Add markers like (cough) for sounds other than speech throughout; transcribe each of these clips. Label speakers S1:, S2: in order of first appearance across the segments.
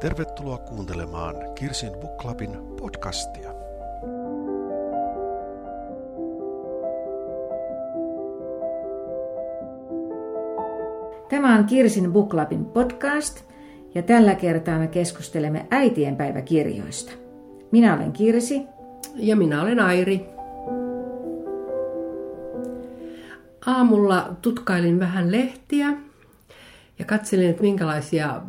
S1: Tervetuloa kuuntelemaan Kirsin Book Clubin podcastia.
S2: Tämä on Kirsin Book Clubin podcast ja tällä kertaa me keskustelemme äitienpäiväkirjoista. Minä olen Kirsi.
S3: Ja minä olen Airi. Aamulla tutkailin vähän lehtiä katselin, että minkälaisia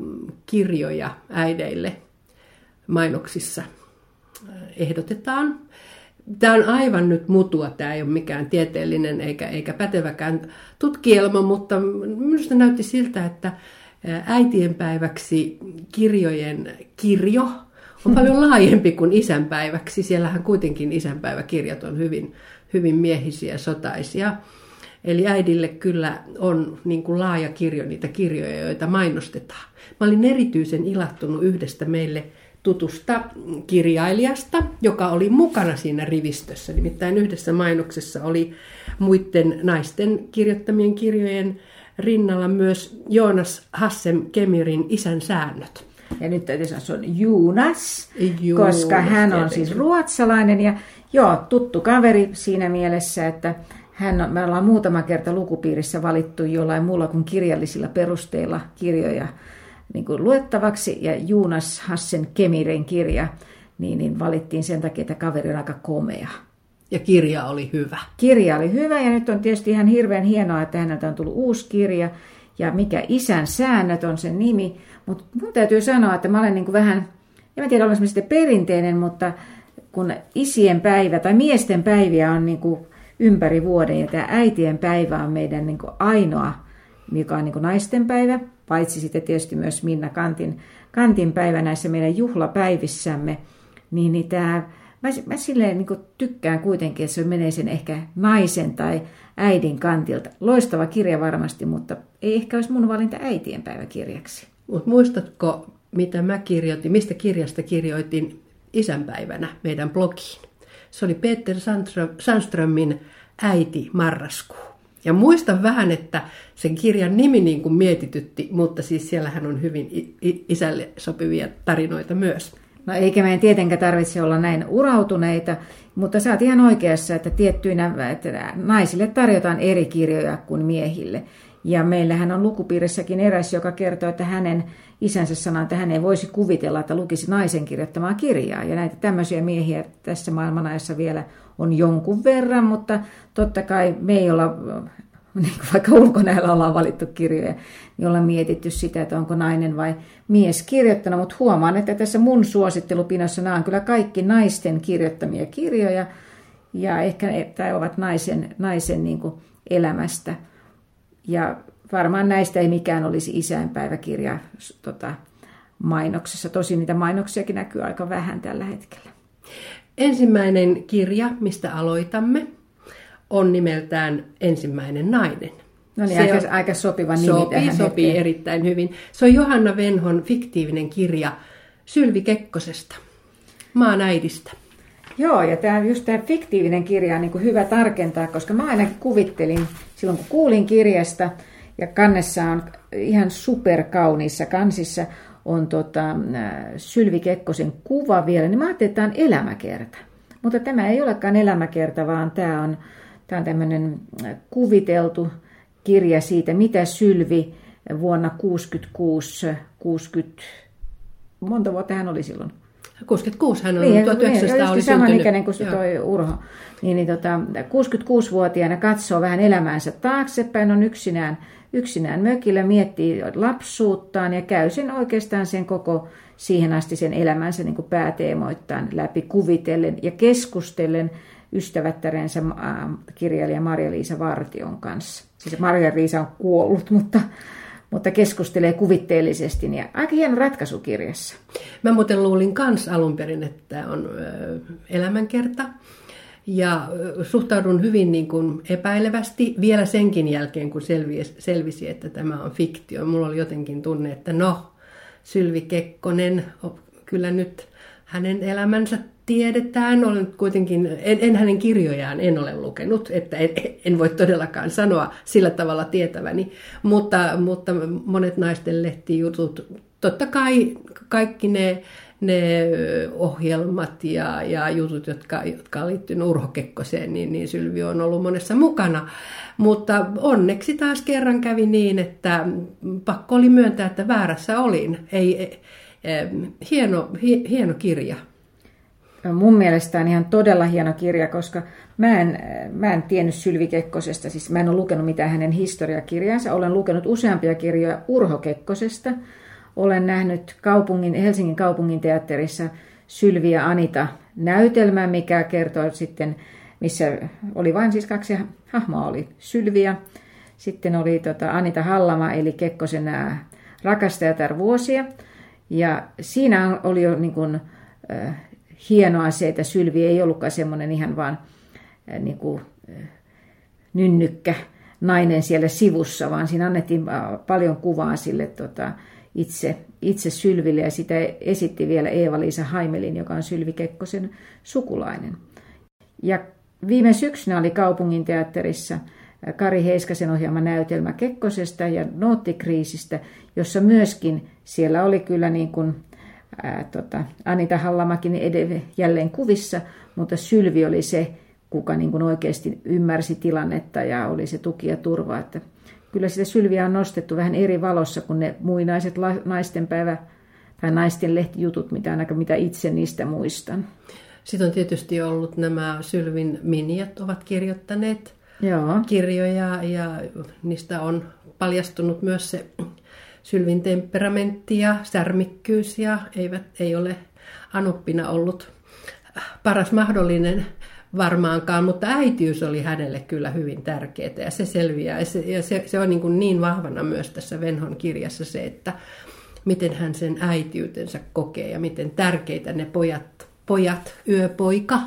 S3: kirjoja äideille mainoksissa ehdotetaan. Tämä on aivan nyt mutua, tämä ei ole mikään tieteellinen eikä, eikä päteväkään tutkielma, mutta minusta näytti siltä, että äitienpäiväksi kirjojen kirjo on paljon (laughs) laajempi kuin isänpäiväksi. Siellähän kuitenkin isänpäiväkirjat on hyvin, hyvin miehisiä, sotaisia. Eli äidille kyllä on niin kuin laaja kirjo niitä kirjoja, joita mainostetaan. Mä olin erityisen ilahtunut yhdestä meille tutusta kirjailijasta, joka oli mukana siinä rivistössä. Nimittäin yhdessä mainoksessa oli muiden naisten kirjoittamien kirjojen rinnalla myös Joonas Hassem Kemirin Isän säännöt.
S2: Ja nyt täytyy sanoa, se on Juunas, koska hän on siis ruotsalainen ja joo, tuttu kaveri siinä mielessä, että hän on, me ollaan muutama kerta lukupiirissä valittu jollain muulla kuin kirjallisilla perusteilla kirjoja niin kuin luettavaksi. Ja Juunas Hassen Kemiren kirja niin, niin valittiin sen takia, että kaveri on aika komea.
S3: Ja kirja oli hyvä.
S2: Kirja oli hyvä ja nyt on tietysti ihan hirveän hienoa, että häneltä on tullut uusi kirja. Ja mikä isän säännöt on sen nimi. Mutta mun täytyy sanoa, että mä olen niin kuin vähän, en tiedä olenko sitten perinteinen, mutta kun isien päivä tai miesten päiviä on niin kuin ympäri vuoden. Ja tämä äitien päivä on meidän niin kuin ainoa, mikä on niin kuin naisten päivä, paitsi sitten tietysti myös Minna Kantin, Kantin päivä näissä meidän juhlapäivissämme. Niin, niin tämä, mä, mä silleen niin kuin tykkään kuitenkin, että se menee sen ehkä naisen tai äidin kantilta. Loistava kirja varmasti, mutta ei ehkä olisi mun valinta äitien päiväkirjaksi.
S3: Mut muistatko, mitä mä kirjoitin, mistä kirjasta kirjoitin isänpäivänä meidän blogiin? Se oli Peter Sandströmin äiti marraskuu. Ja muistan vähän, että sen kirjan nimi niin kuin mietitytti, mutta siis siellähän on hyvin isälle sopivia tarinoita myös.
S2: No eikä meidän tietenkään tarvitse olla näin urautuneita, mutta sä oot ihan oikeassa, että tiettyinä että naisille tarjotaan eri kirjoja kuin miehille. Ja meillähän on lukupiirissäkin eräs, joka kertoo, että hänen isänsä sanoi, että hän ei voisi kuvitella, että lukisi naisen kirjoittamaa kirjaa. Ja näitä tämmöisiä miehiä tässä maailmanajassa vielä on jonkun verran, mutta totta kai me ei olla, (laughs) niin vaikka ulkonäöllä ollaan valittu kirjoja, niin ollaan mietitty sitä, että onko nainen vai mies kirjoittanut. Mutta huomaan, että tässä mun suosittelupinossa nämä on kyllä kaikki naisten kirjoittamia kirjoja. Ja ehkä ne ovat naisen, naisen niin kuin elämästä. Ja varmaan näistä ei mikään olisi isänpäiväkirja tota, mainoksessa. Tosin niitä mainoksiakin näkyy aika vähän tällä hetkellä.
S3: Ensimmäinen kirja, mistä aloitamme, on nimeltään Ensimmäinen nainen.
S2: No niin, aika, on, aika sopiva nimi
S3: sopii,
S2: tähän
S3: Sopii hetkeen. erittäin hyvin. Se on Johanna Venhon fiktiivinen kirja Sylvi Kekkosesta, maan äidistä.
S2: Joo, ja tämä, just tämä fiktiivinen kirja on niin kuin hyvä tarkentaa, koska mä ainakin kuvittelin silloin, kun kuulin kirjasta, ja kannessa on ihan superkauniissa kansissa on tota, Sylvi Kekkosen kuva vielä, niin mä ajattelin, että tämä on elämäkerta. Mutta tämä ei olekaan elämäkerta, vaan tämä on, tämä on tämmöinen kuviteltu kirja siitä, mitä Sylvi vuonna 66, 60, monta vuotta hän oli silloin?
S3: 66 hän on, niin, 1900 niin, oli
S2: saman ikäinen kuin toi Urho. Niin, niin tota, 66-vuotiaana katsoo vähän elämäänsä taaksepäin, on yksinään yksinään mökillä, miettii lapsuuttaan ja käy sen oikeastaan sen koko siihen asti sen elämänsä niin pääteemoittain läpi kuvitellen ja keskustellen ystävättärensä kirjailija Marja-Liisa Vartion kanssa. Siis Marja-Liisa on kuollut, mutta, mutta keskustelee kuvitteellisesti. Niin aika hieno ratkaisu kirjassa.
S3: Mä muuten luulin kans alun perin, että on elämänkerta. Ja suhtaudun hyvin niin kuin epäilevästi vielä senkin jälkeen, kun selvisi, selvisi, että tämä on fiktio. Mulla oli jotenkin tunne, että no, Sylvi Kekkonen, kyllä nyt hänen elämänsä tiedetään. Olen kuitenkin, en, en hänen kirjojaan en ole lukenut, että en, en voi todellakaan sanoa sillä tavalla tietäväni, mutta, mutta monet naisten lehtijutut totta kai kaikki ne, ne ohjelmat ja, ja jutut, jotka, jotka liittyvät Urho Kekkoseen, niin, niin Sylvi on ollut monessa mukana. Mutta onneksi taas kerran kävi niin, että pakko oli myöntää, että väärässä olin. Ei, ei, hieno, hieno kirja
S2: mun mielestä on ihan todella hieno kirja, koska mä en, mä en tiennyt Sylvi Kekkosesta, siis mä en ole lukenut mitään hänen historiakirjansa. Olen lukenut useampia kirjoja Urho Kekkosesta. Olen nähnyt kaupungin, Helsingin kaupungin teatterissa Sylvi ja Anita näytelmä, mikä kertoo sitten, missä oli vain siis kaksi hahmoa, oli Sylvi ja sitten oli tota Anita Hallama, eli Kekkosen rakastajatar vuosia. Ja siinä oli jo niin kuin, hienoa se, että Sylvi ei ollutkaan semmoinen ihan vaan niin kuin, nynnykkä nainen siellä sivussa, vaan siinä annettiin paljon kuvaa sille tota, itse, itse Sylville ja sitä esitti vielä Eeva-Liisa Haimelin, joka on Sylvi Kekkosen sukulainen. Ja viime syksynä oli kaupungin teatterissa Kari Heiskasen ohjaama näytelmä Kekkosesta ja Noottikriisistä, jossa myöskin siellä oli kyllä niin kuin ää, tota, Anita Hallamakin ed- jälleen kuvissa, mutta Sylvi oli se, kuka niin kuin oikeasti ymmärsi tilannetta ja oli se tuki ja turva. Että kyllä sitä Sylviä on nostettu vähän eri valossa kuin ne muinaiset la- naisten päivä tai naisten lehtijutut, mitä, ainakaan mitä itse niistä muistan.
S3: Sitten on tietysti ollut nämä Sylvin miniat ovat kirjoittaneet
S2: Joo.
S3: kirjoja ja niistä on paljastunut myös se Sylvin temperamentti ja särmikkyys ja eivät, ei ole Anuppina ollut paras mahdollinen varmaankaan, mutta äitiys oli hänelle kyllä hyvin tärkeää ja se selviää. Ja se, ja se, se on niin, kuin niin vahvana myös tässä Venhon kirjassa se, että miten hän sen äitiytensä kokee ja miten tärkeitä ne pojat, pojat yöpoika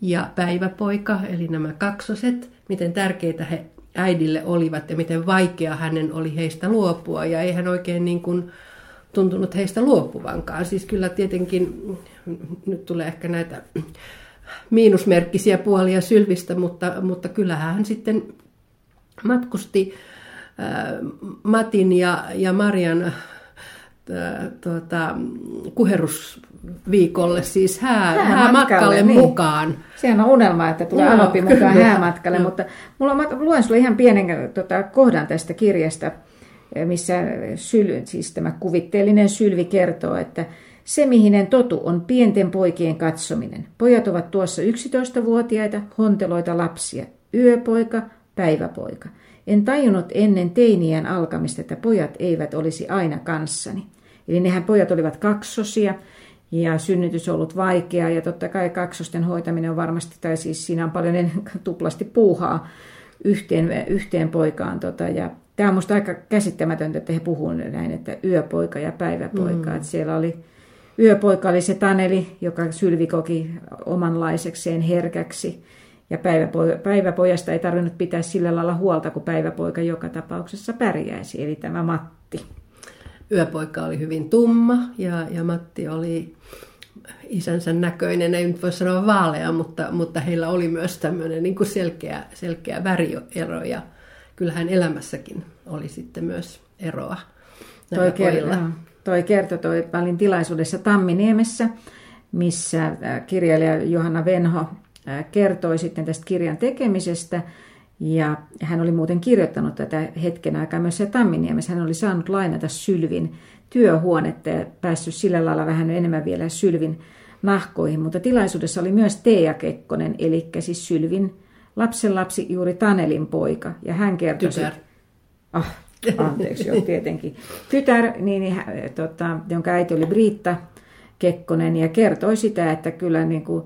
S3: ja päiväpoika, eli nämä kaksoset, miten tärkeitä he äidille olivat ja miten vaikea hänen oli heistä luopua. Ja ei hän oikein niin kuin tuntunut heistä luopuvankaan. Siis kyllä tietenkin, nyt tulee ehkä näitä miinusmerkkisiä puolia Sylvistä, mutta, mutta kyllähän hän sitten matkusti Matin ja, ja Marian tuota, kuherusviikolle, siis hää, häämatkalle niin. mukaan.
S2: Sehän on unelma, että tulee no, Anopi mukaan häämatkalle, no. mutta mulla, mä luen sulle ihan pienen tota, kohdan tästä kirjasta, missä syl, siis tämä kuvitteellinen Sylvi kertoo, että se, mihin en totu, on pienten poikien katsominen. Pojat ovat tuossa 11-vuotiaita, honteloita lapsia. Yöpoika, päiväpoika. En tajunnut ennen teiniän alkamista, että pojat eivät olisi aina kanssani. Eli nehän pojat olivat kaksosia ja synnytys on ollut vaikeaa ja totta kai kaksosten hoitaminen on varmasti, tai siis siinä on paljon (laughs) tuplasti puuhaa yhteen, yhteen poikaan. Tota, ja tämä on minusta aika käsittämätöntä, että he puhuvat näin, että yöpoika ja päiväpoika. Mm. Että siellä oli, yöpoika oli se Taneli, joka Sylvi koki omanlaisekseen herkäksi. Ja päiväpojasta ei tarvinnut pitää sillä lailla huolta, kun päiväpoika joka tapauksessa pärjäisi, eli tämä Matti.
S3: Yöpoika oli hyvin tumma ja, ja Matti oli isänsä näköinen, ei nyt voi sanoa vaalea, mutta, mutta heillä oli myös tämmöinen niin kuin selkeä, selkeä väriero ja kyllähän elämässäkin oli sitten myös eroa
S2: toi, ker- toi kertoi, toi, olin tilaisuudessa Tamminiemessä, missä kirjailija Johanna Venho kertoi sitten tästä kirjan tekemisestä. Ja hän oli muuten kirjoittanut tätä hetken aikaa myös se Tamminiemessä. Hän oli saanut lainata Sylvin työhuonetta ja päässyt sillä lailla vähän enemmän vielä Sylvin nahkoihin. Mutta tilaisuudessa oli myös Teija Kekkonen, eli siis Sylvin lapsenlapsi juuri Tanelin poika. Ja hän kertoi...
S3: Tytär.
S2: Ah, anteeksi, joo, tietenkin. Tytär, niin, niin, tota, jonka äiti oli Briitta Kekkonen, ja kertoi sitä, että kyllä niin kuin,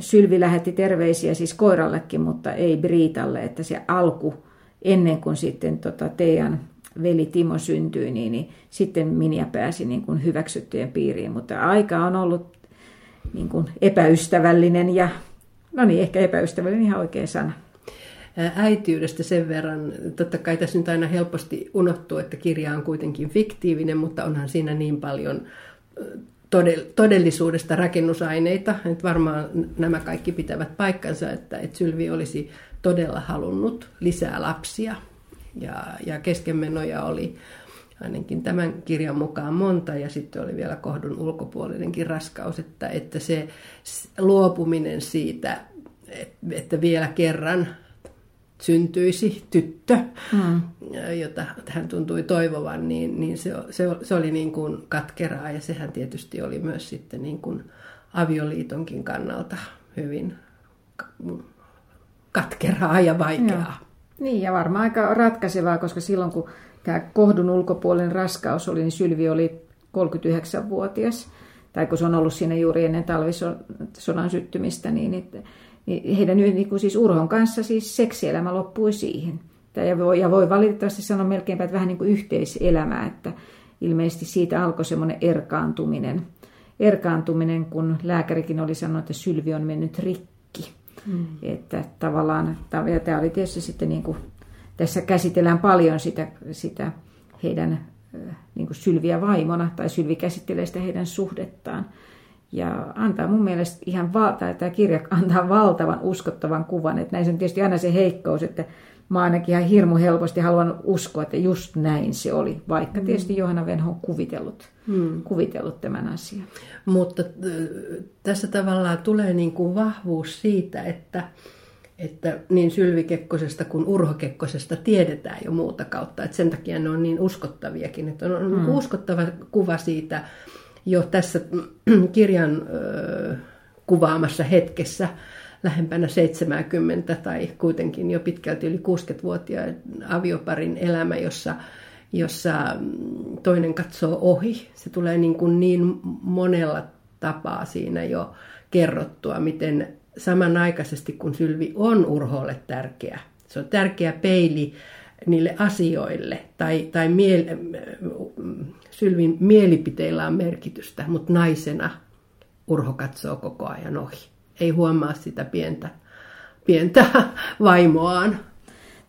S2: Sylvi lähetti terveisiä siis koirallekin, mutta ei Briitalle, että se alku ennen kuin sitten tota teidän veli Timo syntyi, niin, niin sitten Minja pääsi niin kuin hyväksyttyjen piiriin. Mutta aika on ollut niin kuin epäystävällinen ja, no niin, ehkä epäystävällinen ihan oikea sana.
S3: Äitiydestä sen verran, totta kai tässä nyt aina helposti unohtuu, että kirja on kuitenkin fiktiivinen, mutta onhan siinä niin paljon todellisuudesta rakennusaineita. Että varmaan nämä kaikki pitävät paikkansa, että, että Sylvi olisi todella halunnut lisää lapsia ja, ja keskenmenoja oli, ainakin tämän kirjan mukaan monta, ja sitten oli vielä kohdun ulkopuolinenkin raskaus, että, että se luopuminen siitä, että vielä kerran syntyisi tyttö, mm. jota hän tuntui toivovan, niin, niin se, se, se oli niin kuin katkeraa, ja sehän tietysti oli myös sitten niin kuin avioliitonkin kannalta hyvin katkeraa ja vaikeaa. Joo.
S2: Niin, ja varmaan aika ratkaisevaa, koska silloin kun tämä kohdun ulkopuolen raskaus oli, niin Sylvi oli 39-vuotias, tai kun se on ollut siinä juuri ennen talvisodan syttymistä, niin, että, niin heidän niin kuin siis Urhon kanssa siis seksielämä loppui siihen. Ja voi, ja voi valitettavasti sanoa melkeinpä, että vähän niin kuin yhteiselämä, että ilmeisesti siitä alkoi semmoinen erkaantuminen. Erkaantuminen, kun lääkärikin oli sanonut, että Sylvi on mennyt rikki. Mm. Että tavallaan, ja tämä oli tietysti sitten niin kuin tässä käsitellään paljon sitä, sitä heidän niin kuin Sylviä vaimona, tai Sylvi käsittelee sitä heidän suhdettaan. Ja antaa mun mielestä ihan, tai tämä kirja (laughs) antaa valtavan uskottavan kuvan, että näissä on tietysti aina se heikkous, että mä ainakin ihan hirmu helposti haluan uskoa, että just näin se oli, vaikka mm. tietysti Johanna Venho on kuvitellut, mm. kuvitellut tämän asian.
S3: Mutta tässä tavallaan tulee niin kuin vahvuus siitä, että, että niin Sylvi Kekkosesta kuin Urho Kekkosesta tiedetään jo muuta kautta. Että sen takia ne on niin uskottaviakin. Että on, on mm. uskottava kuva siitä jo tässä (clears throat) kirjan kuvaamassa hetkessä lähempänä 70 tai kuitenkin jo pitkälti yli 60-vuotiaan avioparin elämä, jossa, jossa toinen katsoo ohi. Se tulee niin, kuin niin monella tapaa siinä jo kerrottua, miten samanaikaisesti kun Sylvi on Urholle tärkeä. Se on tärkeä peili niille asioille tai, tai miel, Sylvin mielipiteillä on merkitystä, mutta naisena Urho katsoo koko ajan ohi. Ei huomaa sitä pientä, pientä (laughs) vaimoaan.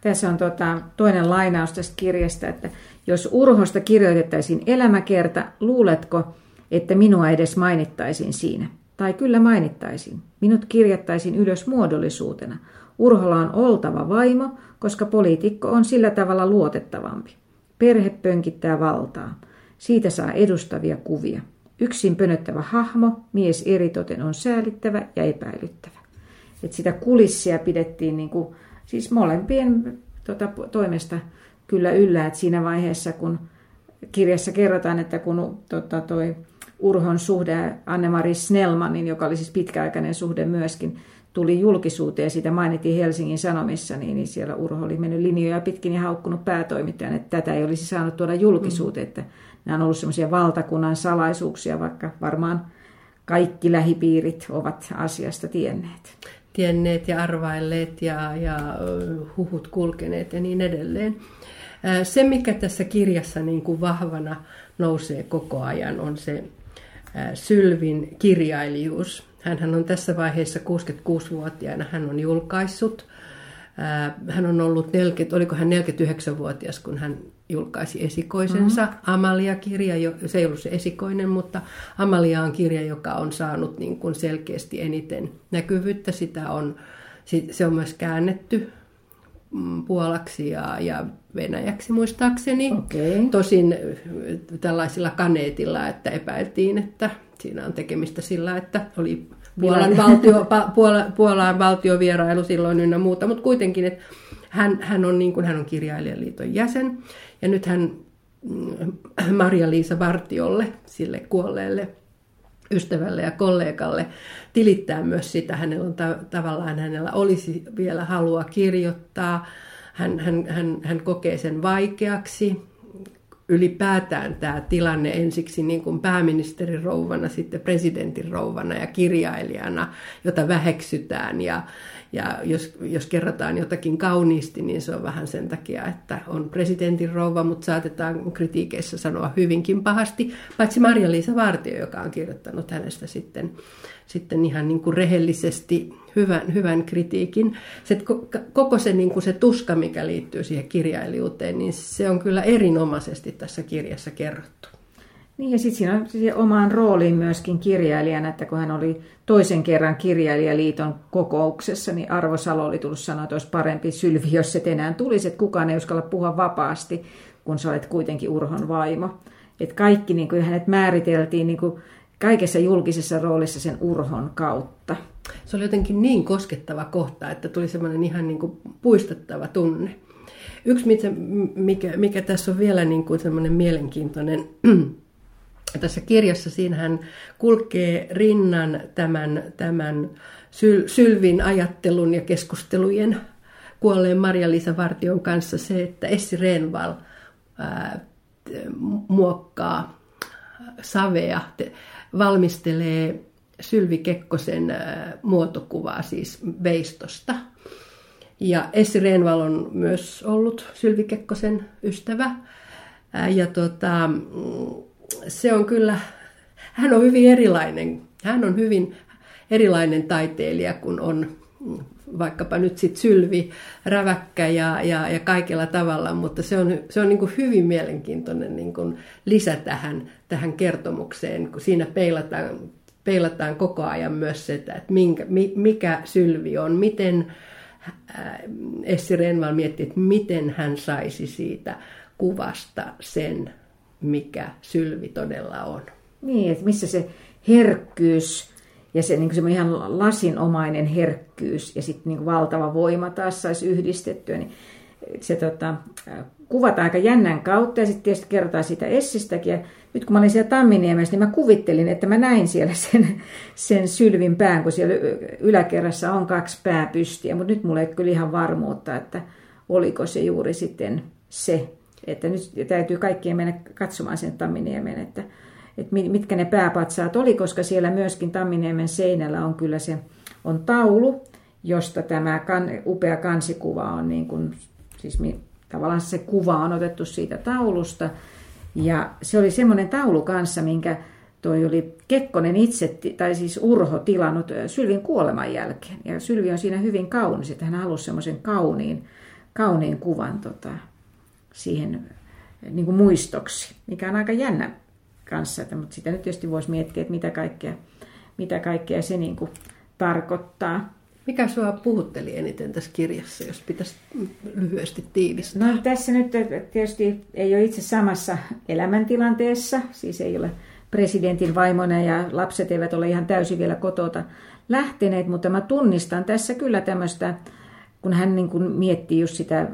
S2: Tässä on tota, toinen lainaus tästä kirjasta, että jos Urhosta kirjoitettaisiin elämäkerta, luuletko, että minua edes mainittaisiin siinä? Tai kyllä mainittaisiin. Minut kirjattaisiin ylös muodollisuutena. Urholla on oltava vaimo, koska poliitikko on sillä tavalla luotettavampi. Perhe pönkittää valtaa. Siitä saa edustavia kuvia. Yksin pönöttävä hahmo, mies eritoten on säälittävä ja epäilyttävä. Et sitä kulissia pidettiin niin kuin, siis molempien tota, toimesta kyllä yllä, että siinä vaiheessa kun kirjassa kerrotaan, että kun tota, toi Urhon suhde Anne-Mari Snellmanin, joka oli siis pitkäaikainen suhde myöskin, tuli julkisuuteen ja siitä mainittiin Helsingin Sanomissa, niin, niin siellä Urho oli mennyt linjoja pitkin ja haukkunut päätoimittajan, että tätä ei olisi saanut tuoda julkisuuteen, että nämä on ollut semmoisia valtakunnan salaisuuksia, vaikka varmaan kaikki lähipiirit ovat asiasta tienneet.
S3: Tienneet ja arvailleet ja, ja huhut kulkeneet ja niin edelleen. Se, mikä tässä kirjassa niin kuin vahvana nousee koko ajan, on se Sylvin kirjailijuus. Hän on tässä vaiheessa 66-vuotiaana, hän on julkaissut. Hän on ollut, 40, oliko hän 49-vuotias, kun hän julkaisi esikoisensa. Mm-hmm. Amalia-kirja, se ei ollut se esikoinen, mutta Amalia on kirja, joka on saanut niin kuin selkeästi eniten näkyvyyttä. Sitä on, se on myös käännetty mm, puolaksi ja, ja venäjäksi muistaakseni. Okay. Tosin tällaisilla kaneetilla, että epäiltiin, että siinä on tekemistä sillä, että oli Puolan, valtio, (laughs) Puola, Puolaan valtiovierailu silloin ynnä muuta, mutta kuitenkin, että hän, hän, on, niin kuin, hän on kirjailijaliiton jäsen ja nyt hän mm, (clears throat) Maria-Liisa Vartiolle, sille kuolleelle ystävälle ja kollegalle, tilittää myös sitä. Hänellä on ta- tavallaan hänellä olisi vielä halua kirjoittaa. Hän, hän, hän, hän kokee sen vaikeaksi ylipäätään tämä tilanne ensiksi niin kuin pääministerin rouvana, sitten presidentin rouvana ja kirjailijana, jota väheksytään. Ja, ja jos, jos kerrotaan jotakin kauniisti, niin se on vähän sen takia, että on presidentin rouva, mutta saatetaan kritiikeissä sanoa hyvinkin pahasti. Paitsi Maria-Liisa Vartio, joka on kirjoittanut hänestä sitten, sitten ihan niin kuin rehellisesti hyvän, hyvän kritiikin. Se, koko se, niin kuin se tuska, mikä liittyy siihen kirjailijuuteen, niin se on kyllä erinomaisesti tässä kirjassa kerrottu.
S2: Niin ja sitten siinä on siis omaan rooliin myöskin kirjailijana, että kun hän oli toisen kerran kirjailijaliiton kokouksessa, niin Arvo Salo oli tullut sanoa, että olisi parempi Sylvi, jos et enää tulisi, että kukaan ei uskalla puhua vapaasti, kun sä olet kuitenkin Urhon vaimo. Että kaikki niin kuin hänet määriteltiin niin kuin kaikessa julkisessa roolissa sen Urhon kautta.
S3: Se oli jotenkin niin koskettava kohta, että tuli semmoinen ihan niin kuin puistettava tunne. Yksi, mikä, mikä tässä on vielä niin kuin semmoinen mielenkiintoinen (clears throat) tässä kirjassa, siinä hän kulkee rinnan tämän, tämän syl, Sylvin ajattelun ja keskustelujen kuolleen Maria-Liisa Vartion kanssa se, että Essi Renval ää, muokkaa savea, te, valmistelee Sylvi Kekkosen ää, muotokuvaa siis veistosta. Ja Essi Renval on myös ollut Sylvi Kekkosen ystävä. Ää, ja tota, se on kyllä, hän on hyvin erilainen. Hän on hyvin erilainen taiteilija, kun on vaikkapa nyt sitten Sylvi, räväkkä ja, ja, ja kaikella tavalla, mutta se on, se on niin kuin hyvin mielenkiintoinen niin kuin lisä tähän, tähän kertomukseen, kun siinä peilataan, peilataan koko ajan myös sitä, että minkä, mikä Sylvi on, miten Essi Renval mietti, että miten hän saisi siitä kuvasta sen mikä sylvi todella on.
S2: Niin, että missä se herkkyys ja se, niin se ihan lasinomainen herkkyys ja sitten niin valtava voima taas saisi yhdistettyä, niin se tota, kuvataan aika jännän kautta ja sitten tietysti kerrotaan sitä Essistäkin. Ja nyt kun mä olin siellä Tamminiemessä, niin mä kuvittelin, että mä näin siellä sen, sen sylvin pään, kun siellä yläkerrassa on kaksi pääpystiä, mutta nyt mulla ei kyllä ihan varmuutta, että oliko se juuri sitten se että nyt täytyy kaikkien mennä katsomaan sen Tamminiemen, että, että mitkä ne pääpatsaat oli, koska siellä myöskin Tamminiemen seinällä on kyllä se on taulu, josta tämä kan, upea kansikuva on niin kuin, siis tavallaan se kuva on otettu siitä taulusta. Ja se oli semmoinen taulu kanssa, minkä toi oli Kekkonen itse, tai siis Urho tilannut Sylvin kuoleman jälkeen. Ja Sylvi on siinä hyvin kaunis, että hän halusi semmoisen kauniin, kauniin kuvan tota, siihen niin kuin muistoksi, mikä on aika jännä kanssa. Mutta sitä nyt tietysti voisi miettiä, että mitä kaikkea, mitä kaikkea se niin kuin tarkoittaa.
S3: Mikä sinua puhutteli eniten tässä kirjassa, jos pitäisi lyhyesti tiivistää?
S2: No tässä nyt tietysti ei ole itse samassa elämäntilanteessa, siis ei ole presidentin vaimona ja lapset eivät ole ihan täysin vielä kotota lähteneet, mutta mä tunnistan tässä kyllä tämmöistä, kun hän niin kuin miettii just sitä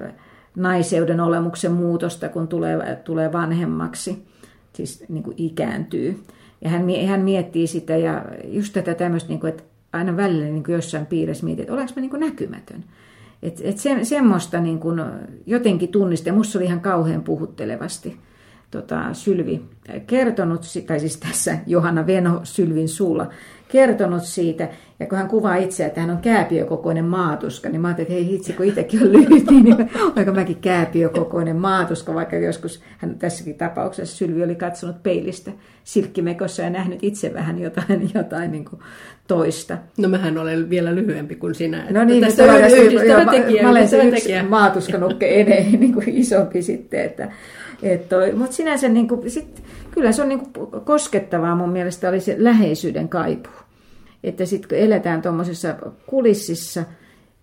S2: naiseuden olemuksen muutosta, kun tulee, tulee vanhemmaksi, siis niin kuin ikääntyy. Ja hän, hän miettii sitä ja just tätä tämmöistä, niin kuin, että aina välillä niin kuin jossain piirissä mietit, että olenko mä niin kuin näkymätön. Et, et se, semmoista niin kuin jotenkin tunnista, ja musta oli ihan kauhean puhuttelevasti tota, Sylvi kertonut, tai siis tässä Johanna Venho Sylvin suulla kertonut siitä. Ja kun hän kuvaa itseä, että hän on kääpiökokoinen maatuska, niin mä ajattelin, että hei hitsi, kun itsekin on lyhyt, niin (laughs) olenko mäkin kääpiökokoinen maatuska, vaikka joskus hän tässäkin tapauksessa Sylvi oli katsonut peilistä silkkimekossa ja nähnyt itse vähän jotain, (laughs) jotain niin kuin toista.
S3: No mähän olen vielä lyhyempi kuin sinä.
S2: No niin, tästä on yhdistävä tekijä. Mä olen se yksi maatuskanukke (laughs) enää niin kuin isompi sitten, että, että mutta sinänsä niin kuin, sit, kyllä se on niin kuin koskettavaa mun mielestä oli se läheisyyden kaipuu että sitten kun eletään tuommoisessa kulississa,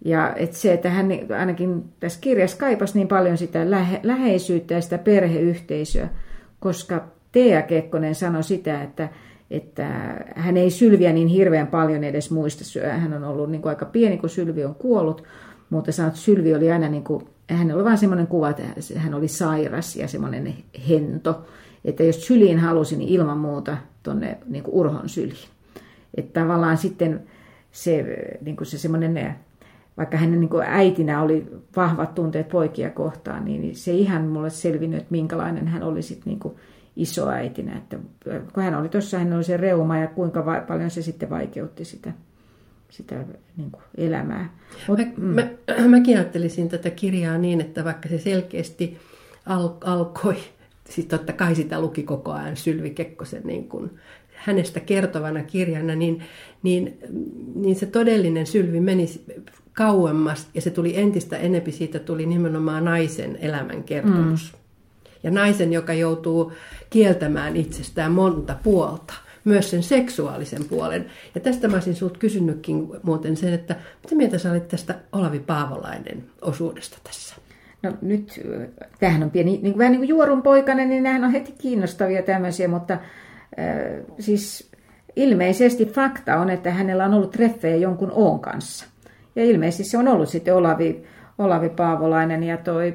S2: ja että se, että hän ainakin tässä kirjassa kaipasi niin paljon sitä lähe, läheisyyttä ja sitä perheyhteisöä, koska Tea Kekkonen sanoi sitä, että, että hän ei Sylviä niin hirveän paljon edes muista. Hän on ollut niin kuin aika pieni, kun Sylvi on kuollut, mutta sanoi, että Sylvi oli aina, niin kuin, hän oli vain semmoinen kuva, että hän oli sairas ja semmoinen hento. Että jos syliin halusi, niin ilman muuta tuonne niin Urhon syliin. Että tavallaan sitten se, niin kuin se semmoinen, vaikka hänen niin kuin äitinä oli vahvat tunteet poikia kohtaan, niin se ihan mulle selvinnyt, että minkälainen hän oli sitten niin kuin isoäitinä. Että kun hän oli tuossa, hän oli se reuma ja kuinka va- paljon se sitten vaikeutti sitä, sitä niin kuin elämää.
S3: Mut, mä, mm. mä, (clears throat) mäkin ajattelisin tätä kirjaa niin, että vaikka se selkeästi al- alkoi, siis totta kai sitä luki koko ajan Sylvi Kekkosen niin kuin hänestä kertovana kirjana, niin, niin, niin se todellinen sylvi meni kauemmas ja se tuli entistä enempi, siitä tuli nimenomaan naisen elämän kertomus. Mm. ja naisen, joka joutuu kieltämään itsestään monta puolta, myös sen seksuaalisen puolen. Ja tästä mä olisin sinulta kysynytkin muuten sen, että mitä mieltä sä olit tästä Olavi Paavolainen osuudesta tässä?
S2: No nyt, tämähän on pieni, niin kuin, vähän niin kuin juorun poikainen, niin nämähän on heti kiinnostavia tämmöisiä, mutta äh, siis ilmeisesti fakta on, että hänellä on ollut treffejä jonkun Oon kanssa. Ja ilmeisesti se on ollut sitten Olavi, Olavi Paavolainen ja toi,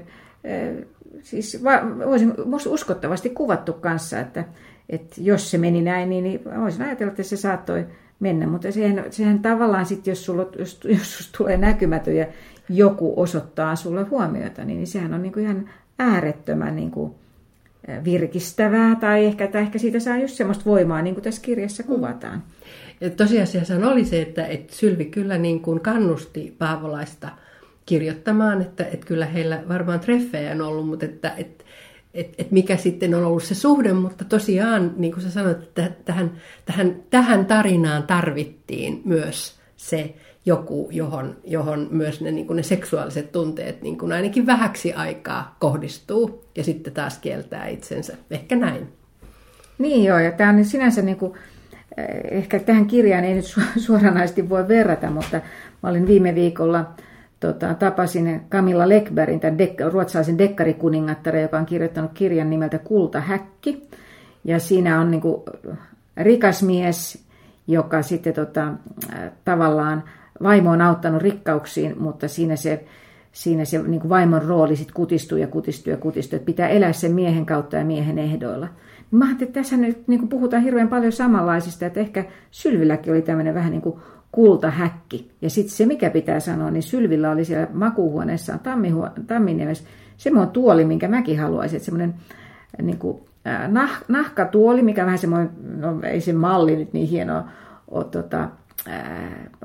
S2: siis va, voisin uskottavasti kuvattu kanssa, että, että jos se meni näin, niin, niin voisin ajatella, että se saattoi mennä, mutta sehän, sehän tavallaan sitten, jos, sulla, jos, jos tulee näkymätön ja joku osoittaa sulle huomiota, niin sehän on niin kuin ihan äärettömän niin kuin virkistävää, tai ehkä, tai ehkä siitä saa just semmoista voimaa, niin kuin tässä kirjassa mm. kuvataan.
S3: Ja tosiasiassa oli se, että, että Sylvi kyllä niin kuin kannusti Paavolaista kirjoittamaan, että, että kyllä heillä varmaan treffejä on ollut, mutta että, että että et mikä sitten on ollut se suhde, mutta tosiaan, niin kuin sä sanoit, että tähän, tähän, tähän tarinaan tarvittiin myös se joku, johon, johon myös ne, niin kuin ne seksuaaliset tunteet niin kuin ainakin vähäksi aikaa kohdistuu ja sitten taas kieltää itsensä. Ehkä näin.
S2: Niin joo, ja tämä on sinänsä, niin kuin, eh, ehkä tähän kirjaan ei nyt (laughs) suoranaisesti voi verrata, mutta mä olin viime viikolla tota, tapasin Camilla Lekbergin, tämän dek- ruotsalaisen dekkarikuningattaren, joka on kirjoittanut kirjan nimeltä Kultahäkki. Ja siinä on niin kuin, rikas mies, joka sitten tota, tavallaan vaimo on auttanut rikkauksiin, mutta siinä se, siinä se niin kuin vaimon rooli sitten kutistuu ja kutistuu ja kutistuu, että pitää elää sen miehen kautta ja miehen ehdoilla. Mä ajattelin, että tässä nyt niin kuin puhutaan hirveän paljon samanlaisista, että ehkä Sylvilläkin oli tämmöinen vähän niin kuin kultahäkki. Ja sitten se, mikä pitää sanoa, niin Sylvillä oli siellä makuuhuoneessaan Tamminiemes semmoinen tuoli, minkä mäkin haluaisin, että semmoinen niin kuin, nah, nahkatuoli, mikä vähän semmoinen, no ei se malli nyt niin hieno ole, tota,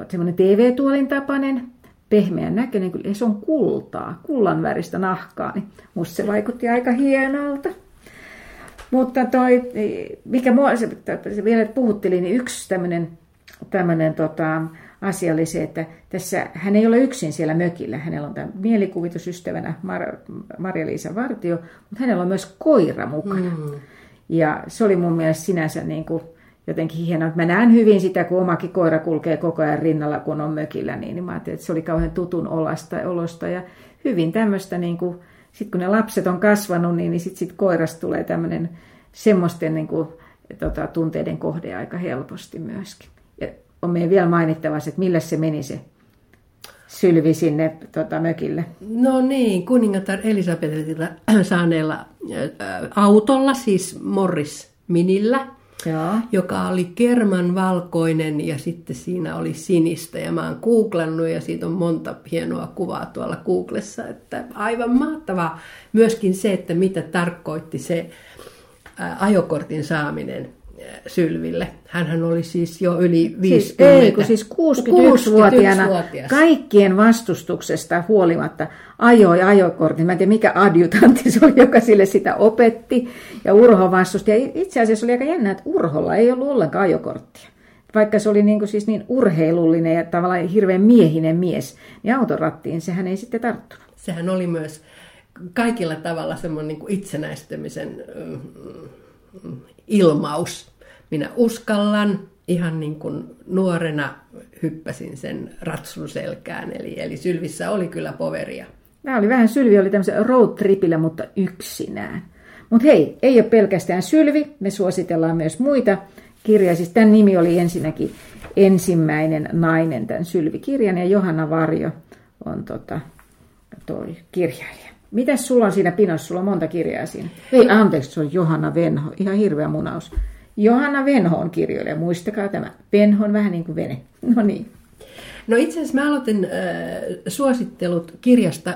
S2: semmoinen TV-tuolin tapainen, pehmeän näköinen, kyllä se on kultaa, kullan väristä nahkaa, niin musta se vaikutti aika hienolta. Mutta toi, mikä mua se, se vielä puhutteli, niin yksi tämmöinen tämmöinen tota, asia oli se, että tässä hän ei ole yksin siellä mökillä. Hänellä on tämä mielikuvitusystävänä Mar- Marja-Liisa Vartio, mutta hänellä on myös koira mukana. Mm. Ja se oli mun mielestä sinänsä niin kuin jotenkin hienoa. Mä näen hyvin sitä, kun omakin koira kulkee koko ajan rinnalla, kun on mökillä, niin, niin mä ajattelin, että se oli kauhean tutun olasta, olosta ja hyvin tämmöistä, niin kuin, sit kun ne lapset on kasvanut, niin, niin sitten sit koirasta tulee tämmöinen semmoisten niin kuin, tota, tunteiden kohde aika helposti myöskin. On meidän vielä mainittava, että millä se meni se sylvi sinne tota, mökille?
S3: No niin, kuningatar Elisabetilta (clears throat) saaneella autolla, siis Morris Minillä, Joo. joka oli kerman valkoinen ja sitten siinä oli sinistä. Ja mä oon googlannut ja siitä on monta hienoa kuvaa tuolla Googlessa. Että aivan mahtavaa myöskin se, että mitä tarkoitti se ajokortin saaminen Sylville. Hänhän oli siis jo yli 50. Siis,
S2: ei, kun siis 61-vuotiaana 61 kaikkien vastustuksesta huolimatta ajoi ajokortin. Mä en tiedä mikä adjutantti se oli, joka sille sitä opetti. Ja Urho vastusti. Ja itse asiassa oli aika jännä, että Urholla ei ollut ollenkaan ajokorttia. Vaikka se oli niin, kuin siis niin urheilullinen ja tavallaan hirveän miehinen mies, niin autorattiin sehän ei sitten tarttunut.
S3: Sehän oli myös kaikilla tavalla semmoinen niin kuin itsenäistymisen ilmaus. Minä uskallan, ihan niin kuin nuorena hyppäsin sen ratsun selkään, eli, eli Sylvissä oli kyllä poveria.
S2: Mä oli vähän Sylvi, oli tämmöisen road tripillä, mutta yksinään. Mutta hei, ei ole pelkästään Sylvi, me suositellaan myös muita kirjoja. Siis tämän nimi oli ensinnäkin ensimmäinen nainen, tämän Sylvi-kirjan, ja Johanna Varjo on tota, toi kirjailija. Mitäs sulla on siinä pinossa? Sulla on monta kirjaa siinä. Ei, anteeksi, se on Johanna Venho. Ihan hirveä munaus. Johanna Venho on kirjoilija. Muistakaa tämä. Venho on vähän niin kuin vene. (laughs) No niin.
S3: No itse asiassa mä aloitin äh, suosittelut kirjasta,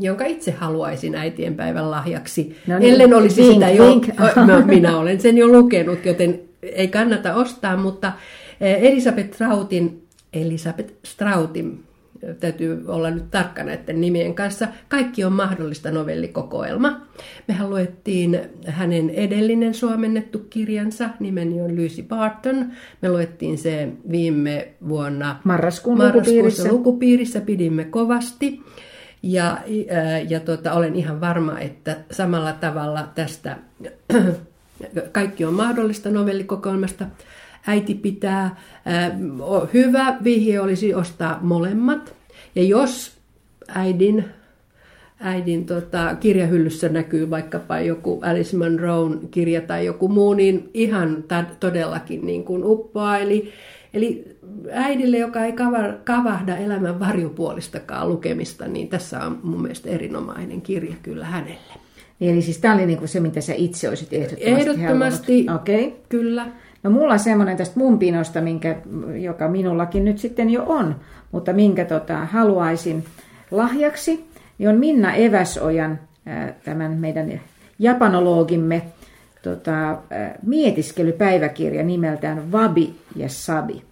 S3: jonka itse haluaisin äitienpäivän lahjaksi. No niin, Ellen olisi link, sitä jo, link. (laughs) minä olen sen jo lukenut, joten ei kannata ostaa, mutta Elisabeth Strautin, Elisabeth Strautin täytyy olla nyt tarkka näiden nimien kanssa. Kaikki on mahdollista novellikokoelma. Mehän luettiin hänen edellinen suomennettu kirjansa, nimeni on Lucy Barton. Me luettiin se viime vuonna
S2: marraskuun lukupiirissä.
S3: lukupiirissä, pidimme kovasti. Ja, ja tuota, olen ihan varma, että samalla tavalla tästä (clears throat) kaikki on mahdollista novellikokoelmasta. Äiti pitää. Hyvä vihje olisi ostaa molemmat. Ja jos äidin äidin tota, kirjahyllyssä näkyy vaikkapa joku Alice Munroon kirja tai joku muu, niin ihan t- todellakin niin kuin uppoa. Eli, eli äidille, joka ei kavahda elämän varjopuolistakaan lukemista, niin tässä on mun mielestä erinomainen kirja kyllä hänelle.
S2: Eli siis tämä oli niin kuin se, mitä sä itse olisit ehdottomasti
S3: Ehdottomasti,
S2: okay.
S3: kyllä.
S2: No mulla on semmoinen tästä mun pinosta, minkä, joka minullakin nyt sitten jo on, mutta minkä tota, haluaisin lahjaksi niin on Minna Eväsojan, tämän meidän japanologimme, tota, mietiskelypäiväkirja nimeltään Wabi ja Sabi,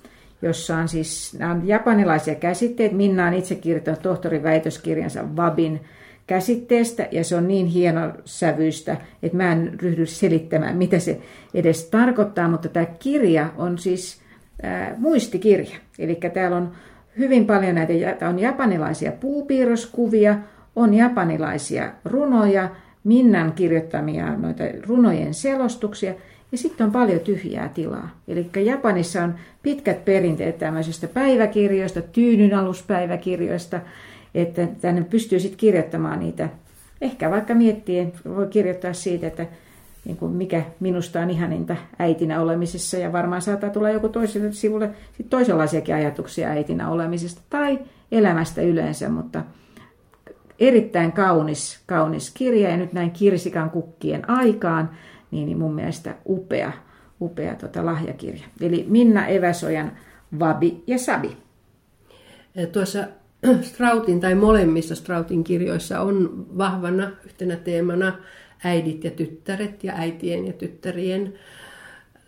S2: jossa on siis nämä on japanilaisia käsitteet. Minna on itse kirjoittanut tohtorin väitöskirjansa Wabin käsitteestä, ja se on niin hieno sävyistä, että mä en ryhdy selittämään, mitä se edes tarkoittaa, mutta tämä kirja on siis ää, muistikirja. Eli täällä on hyvin paljon näitä, on japanilaisia puupiirroskuvia, on japanilaisia runoja, Minnan kirjoittamia noita runojen selostuksia, ja sitten on paljon tyhjää tilaa. Eli Japanissa on pitkät perinteet tämmöisestä päiväkirjoista, tyynyn aluspäiväkirjoista, että tänne pystyy sitten kirjoittamaan niitä. Ehkä vaikka miettii, voi kirjoittaa siitä, että niin kuin mikä minusta on ihaninta äitinä olemisessa, ja varmaan saattaa tulla joku toiselle sivulle sit toisenlaisiakin ajatuksia äitinä olemisesta tai elämästä yleensä, mutta erittäin kaunis, kaunis kirja ja nyt näin kirsikan kukkien aikaan, niin, niin mun mielestä upea, upea tota lahjakirja. Eli Minna Eväsojan Vabi ja Sabi.
S3: Tuossa Strautin tai molemmissa Strautin kirjoissa on vahvana yhtenä teemana äidit ja tyttäret ja äitien ja tyttärien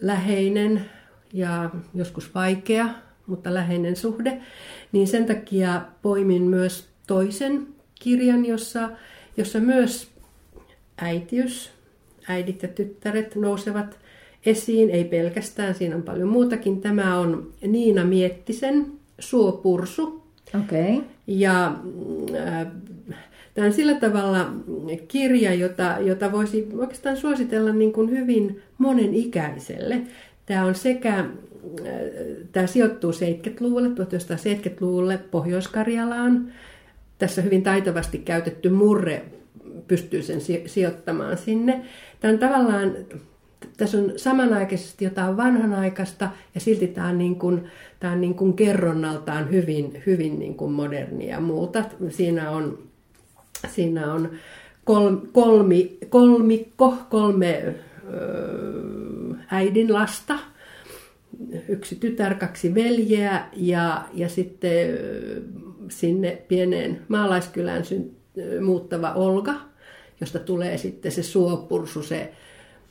S3: läheinen ja joskus vaikea, mutta läheinen suhde, niin sen takia poimin myös toisen kirjan, jossa, jossa myös äitiys, äidit ja tyttäret nousevat esiin, ei pelkästään, siinä on paljon muutakin. Tämä on Niina Miettisen Suopursu.
S2: Okay.
S3: Ja äh, tämä on sillä tavalla kirja, jota, jota voisi oikeastaan suositella niin kuin hyvin monen ikäiselle. Tämä on sekä äh, Tämä sijoittuu 70-luvulle, 1970-luvulle Pohjois-Karjalaan tässä hyvin taitavasti käytetty murre pystyy sen sijoittamaan sinne. Tämä on tavallaan, tässä on samanaikaisesti jotain vanhanaikaista ja silti tämä on, niin kuin, tämä on niin kuin kerronnaltaan hyvin, hyvin niin kuin modernia ja muuta. Siinä on, siinä on kol, kolmi, kolmikko, kolme äidin lasta, yksi tytär, kaksi veljeä ja, ja sitten sinne pieneen maalaiskylään muuttava Olga, josta tulee sitten se suopursu, se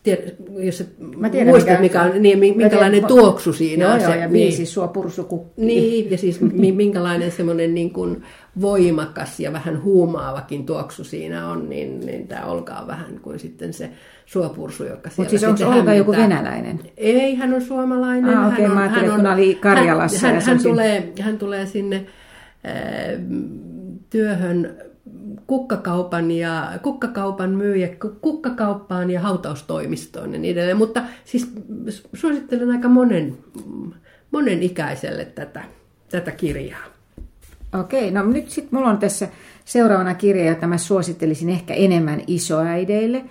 S3: Tiedät, jos Mä tiedän, muistat, mikä, mikä on, niin, minkälainen tiedän, tuoksu siinä
S2: joo,
S3: on.
S2: Joo,
S3: se,
S2: ja viisi niin, suopursukukki.
S3: Niin, ja siis (laughs) minkälainen semmoinen niin kuin voimakas ja vähän huumaavakin tuoksu siinä on, niin, niin tämä Olga on vähän kuin sitten se suopursu, joka
S2: Mutta siis onko Olga joku venäläinen?
S3: Ei, hän on suomalainen.
S2: Ah, okei, okay, mä hän on, kun oli Karjalassa.
S3: Hän, hän, hän, tulee, hän tulee sinne työhön kukkakaupan, ja, kukkakaupan myyjä, kukkakauppaan ja hautaustoimistoon ja niin edelleen. Mutta siis suosittelen aika monen, monen ikäiselle tätä, tätä kirjaa.
S2: Okei, no nyt sitten mulla on tässä seuraavana kirja, jota mä suosittelisin ehkä enemmän isoäideille.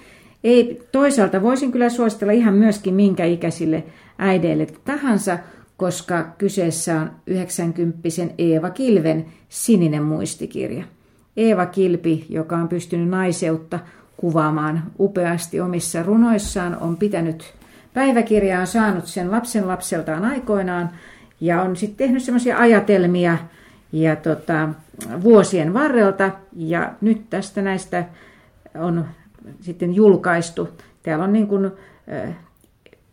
S2: Ei, toisaalta voisin kyllä suositella ihan myöskin minkä ikäisille äideille tahansa, koska kyseessä on 90 Eeva Kilven sininen muistikirja. Eeva Kilpi, joka on pystynyt naiseutta kuvaamaan upeasti omissa runoissaan, on pitänyt päiväkirjaa, on saanut sen lapsen lapseltaan aikoinaan ja on sitten tehnyt semmoisia ajatelmia ja tota, vuosien varrelta ja nyt tästä näistä on sitten julkaistu. Täällä on niin kuin,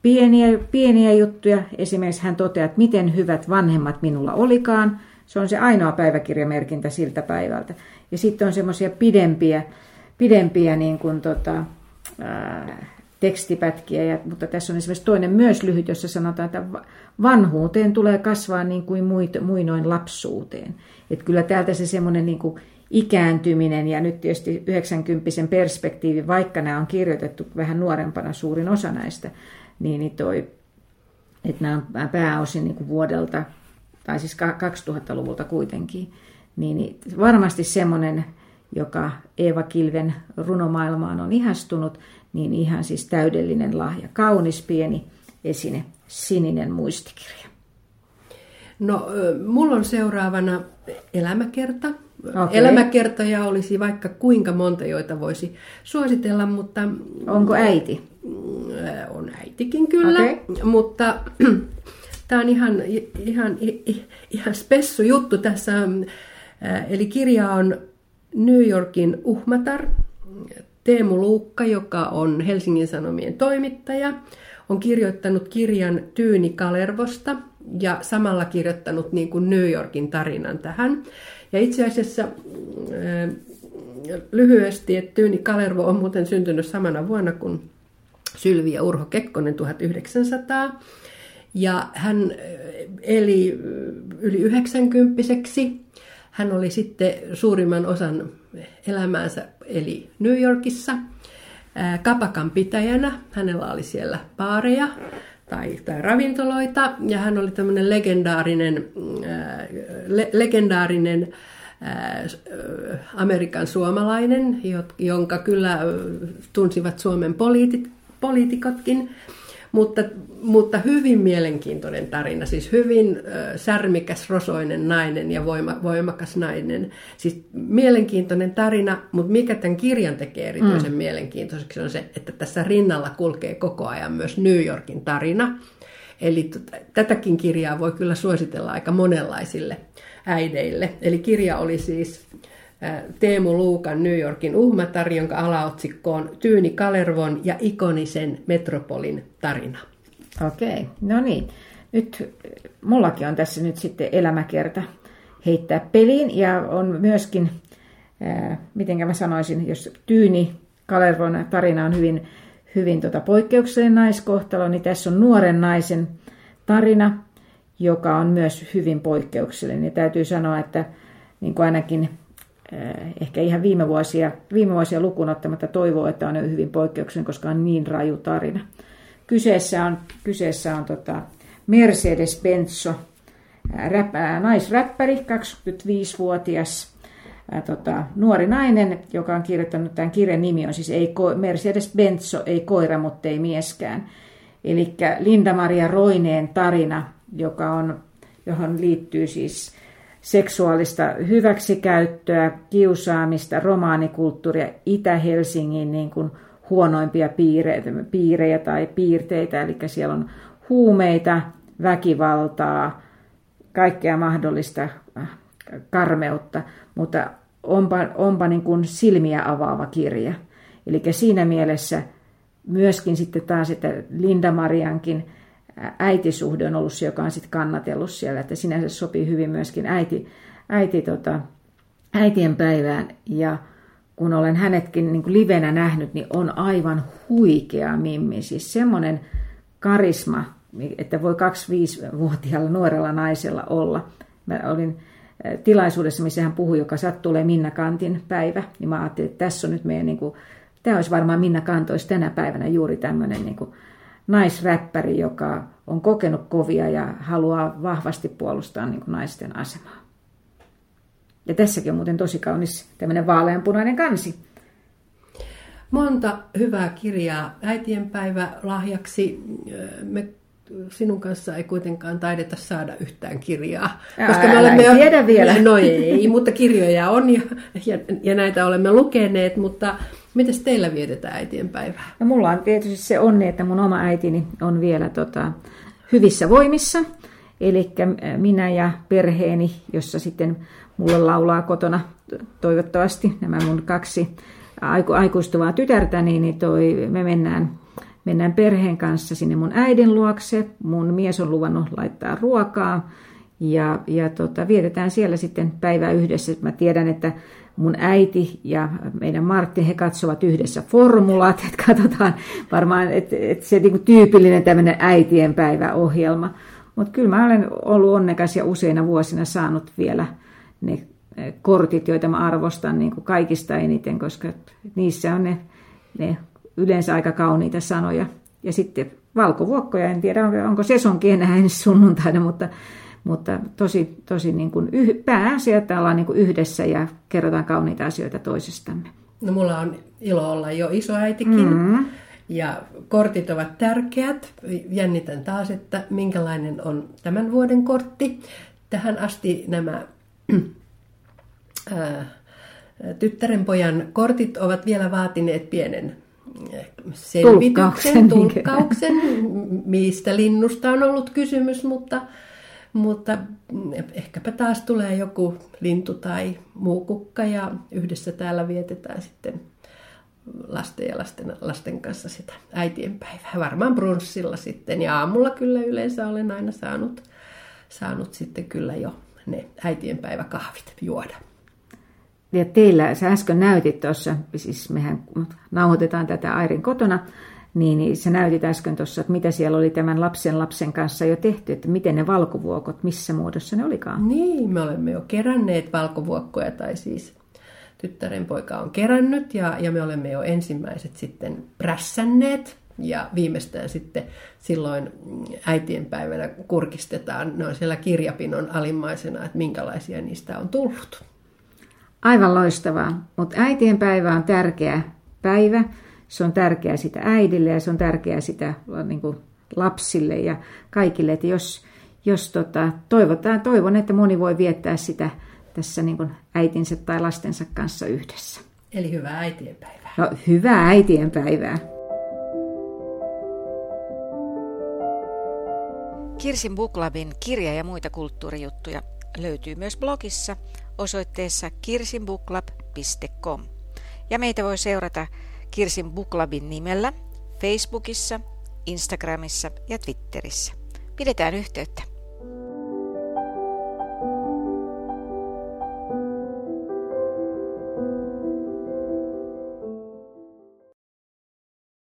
S2: pieniä, pieniä juttuja. Esimerkiksi hän toteaa, että miten hyvät vanhemmat minulla olikaan. Se on se ainoa päiväkirjamerkintä siltä päivältä. Ja sitten on semmoisia pidempiä, pidempiä niin kuin tota, ää, tekstipätkiä, ja, mutta tässä on esimerkiksi toinen myös lyhyt, jossa sanotaan, että vanhuuteen tulee kasvaa niin kuin muinoin lapsuuteen. Että kyllä täältä se semmoinen niin ikääntyminen ja nyt tietysti 90 perspektiivi, vaikka nämä on kirjoitettu vähän nuorempana suurin osa näistä, niin, niin toi, että nämä on pääosin niin kuin vuodelta, tai siis 2000-luvulta kuitenkin, niin, varmasti semmoinen, joka Eeva Kilven runomaailmaan on ihastunut, niin ihan siis täydellinen lahja. Kaunis pieni esine, sininen muistikirja.
S3: No, mulla on seuraavana elämäkerta. Okay. Elämäkertoja olisi vaikka kuinka monta, joita voisi suositella, mutta...
S2: Onko äiti?
S3: On äitikin kyllä, okay. mutta (clears throat) tämä on ihan, ihan, ihan spessu juttu tässä. Eli kirja on New Yorkin Uhmatar, Teemu Luukka, joka on Helsingin Sanomien toimittaja, on kirjoittanut kirjan Tyyni Kalervosta ja samalla kirjoittanut niin kuin New Yorkin tarinan tähän. Ja itse asiassa äh, lyhyesti, että Tyyni Kalervo on muuten syntynyt samana vuonna kuin Sylvi ja Urho Kekkonen 1900. Ja hän äh, eli äh, yli 90 hän oli sitten suurimman osan elämäänsä eli New Yorkissa kapakan pitäjänä. Hänellä oli siellä baareja tai, tai ravintoloita ja hän oli tämmöinen legendaarinen, le, legendaarinen Amerikan suomalainen, jonka kyllä tunsivat Suomen poliitikotkin. Mutta, mutta hyvin mielenkiintoinen tarina, siis hyvin äh, särmikäs, rosoinen nainen ja voima, voimakas nainen. Siis mielenkiintoinen tarina, mutta mikä tämän kirjan tekee erityisen mm. mielenkiintoiseksi on se, että tässä rinnalla kulkee koko ajan myös New Yorkin tarina. Eli tota, tätäkin kirjaa voi kyllä suositella aika monenlaisille äideille. Eli kirja oli siis Teemu Luukan New Yorkin uhmatar, jonka alaotsikko on Tyyni Kalervon ja ikonisen metropolin tarina.
S2: Okei, no niin. Nyt mullakin on tässä nyt sitten elämäkerta heittää peliin ja on myöskin, äh, miten mä sanoisin, jos Tyyni Kalervon tarina on hyvin, hyvin tota poikkeuksellinen naiskohtalo, niin tässä on nuoren naisen tarina, joka on myös hyvin poikkeuksellinen. Ja täytyy sanoa, että niin kuin ainakin ehkä ihan viime vuosia, viime vuosia lukuun ottamatta toivoo, että on hyvin poikkeuksellinen, koska on niin raju tarina. Kyseessä on, kyseessä on tota Mercedes Benzo, naisräppäri, 25-vuotias ää, tota, nuori nainen, joka on kirjoittanut tämän kirjan nimi on siis ei, Mercedes Benzo, ei koira, mutta ei mieskään. Eli Linda-Maria Roineen tarina, joka on, johon liittyy siis seksuaalista hyväksikäyttöä, kiusaamista, romaanikulttuuria, Itä-Helsingin niin kuin huonoimpia piirteitä, piirejä tai piirteitä, eli siellä on huumeita, väkivaltaa, kaikkea mahdollista äh, karmeutta, mutta onpa, onpa niin kuin silmiä avaava kirja. Eli siinä mielessä myöskin sitten taas, että Linda Mariankin äitisuhde on ollut se, joka on sitten kannatellut siellä, että sinänsä sopii hyvin myöskin äiti, äiti tota, äitien päivään ja kun olen hänetkin niin kuin livenä nähnyt, niin on aivan huikea mimmi. Siis semmoinen karisma, että voi 25-vuotiaalla nuorella naisella olla. Mä olin tilaisuudessa, missä hän puhui, joka sattuu Minna Kantin päivä, niin mä ajattelin, että tässä on nyt meidän, niin kuin, tämä olisi varmaan Minna Kantois tänä päivänä juuri tämmöinen niin kuin, naisräppäri, joka on kokenut kovia ja haluaa vahvasti puolustaa niin kuin naisten asemaa. Ja tässäkin on muuten tosi kaunis tämmöinen vaaleanpunainen kansi.
S3: Monta hyvää kirjaa äitienpäivä lahjaksi. Me sinun kanssa ei kuitenkaan taideta saada yhtään kirjaa.
S2: Ää, koska me olemme jo... tiedä vielä.
S3: No ei, mutta kirjoja on ja, ja, ja näitä olemme lukeneet, mutta Miten teillä vietetään äitienpäivää?
S2: No, mulla on tietysti se onni, että mun oma äitini on vielä tota, hyvissä voimissa. Eli minä ja perheeni, jossa sitten mulle laulaa kotona toivottavasti nämä mun kaksi aiku, aikuistuvaa tytärtä, niin toi, me mennään, mennään perheen kanssa sinne mun äidin luokse. Mun mies on luvannut laittaa ruokaa ja, ja tota, vietetään siellä sitten päivä yhdessä. Mä tiedän, että mun äiti ja meidän Martti, he katsovat yhdessä formulat, että katsotaan varmaan, että, että se niin tyypillinen tämmöinen äitien päiväohjelma. Mutta kyllä mä olen ollut onnekas ja useina vuosina saanut vielä ne kortit, joita mä arvostan niin kuin kaikista eniten, koska niissä on ne, ne yleensä aika kauniita sanoja. Ja sitten valkovuokkoja, en tiedä onko sesonkin enää ensi sunnuntaina, mutta, mutta tosi, tosi niin kuin yh, pääasia, että ollaan niin kuin yhdessä ja kerrotaan kauniita asioita toisistamme.
S3: No mulla on ilo olla jo isoäitikin. Mm-hmm. Ja kortit ovat tärkeät. Jännitän taas, että minkälainen on tämän vuoden kortti. Tähän asti nämä (clears throat) ää, tyttärenpojan kortit ovat vielä vaatineet pienen selvityksen, tulkkauksen, mistä linnusta on ollut kysymys, mutta, mutta ehkäpä taas tulee joku lintu tai muu kukka ja yhdessä täällä vietetään sitten lasten ja lasten, lasten kanssa sitä äitienpäivää. Varmaan brunssilla sitten ja aamulla kyllä yleensä olen aina saanut, saanut sitten kyllä jo ne äitienpäiväkahvit juoda.
S2: Ja teillä, sä äsken näytit tuossa, siis mehän nauhoitetaan tätä Airin kotona, niin, niin sä näytit äsken tuossa, että mitä siellä oli tämän lapsen lapsen kanssa jo tehty, että miten ne valkovuokot, missä muodossa ne olikaan.
S3: Niin, me olemme jo keränneet valkovuokkoja, tai siis tyttären poika on kerännyt, ja, ja me olemme jo ensimmäiset sitten prässänneet, ja viimeistään sitten silloin äitienpäivänä kurkistetaan, ne on siellä kirjapinon alimmaisena, että minkälaisia niistä on tullut.
S2: Aivan loistavaa, mutta äitienpäivä on tärkeä päivä. Se on tärkeä sitä äidille ja se on tärkeä sitä niin kuin lapsille ja kaikille. Että jos, jos tota, toivotaan, toivon, että moni voi viettää sitä tässä niin kuin äitinsä tai lastensa kanssa yhdessä.
S3: Eli hyvää äitienpäivää.
S2: No, hyvää äitienpäivää.
S4: Kirsin Buklabin kirja ja muita kulttuurijuttuja löytyy myös blogissa osoitteessa kirsinbuklab.com. Ja meitä voi seurata Kirsin Buklabin nimellä Facebookissa, Instagramissa ja Twitterissä. Pidetään yhteyttä.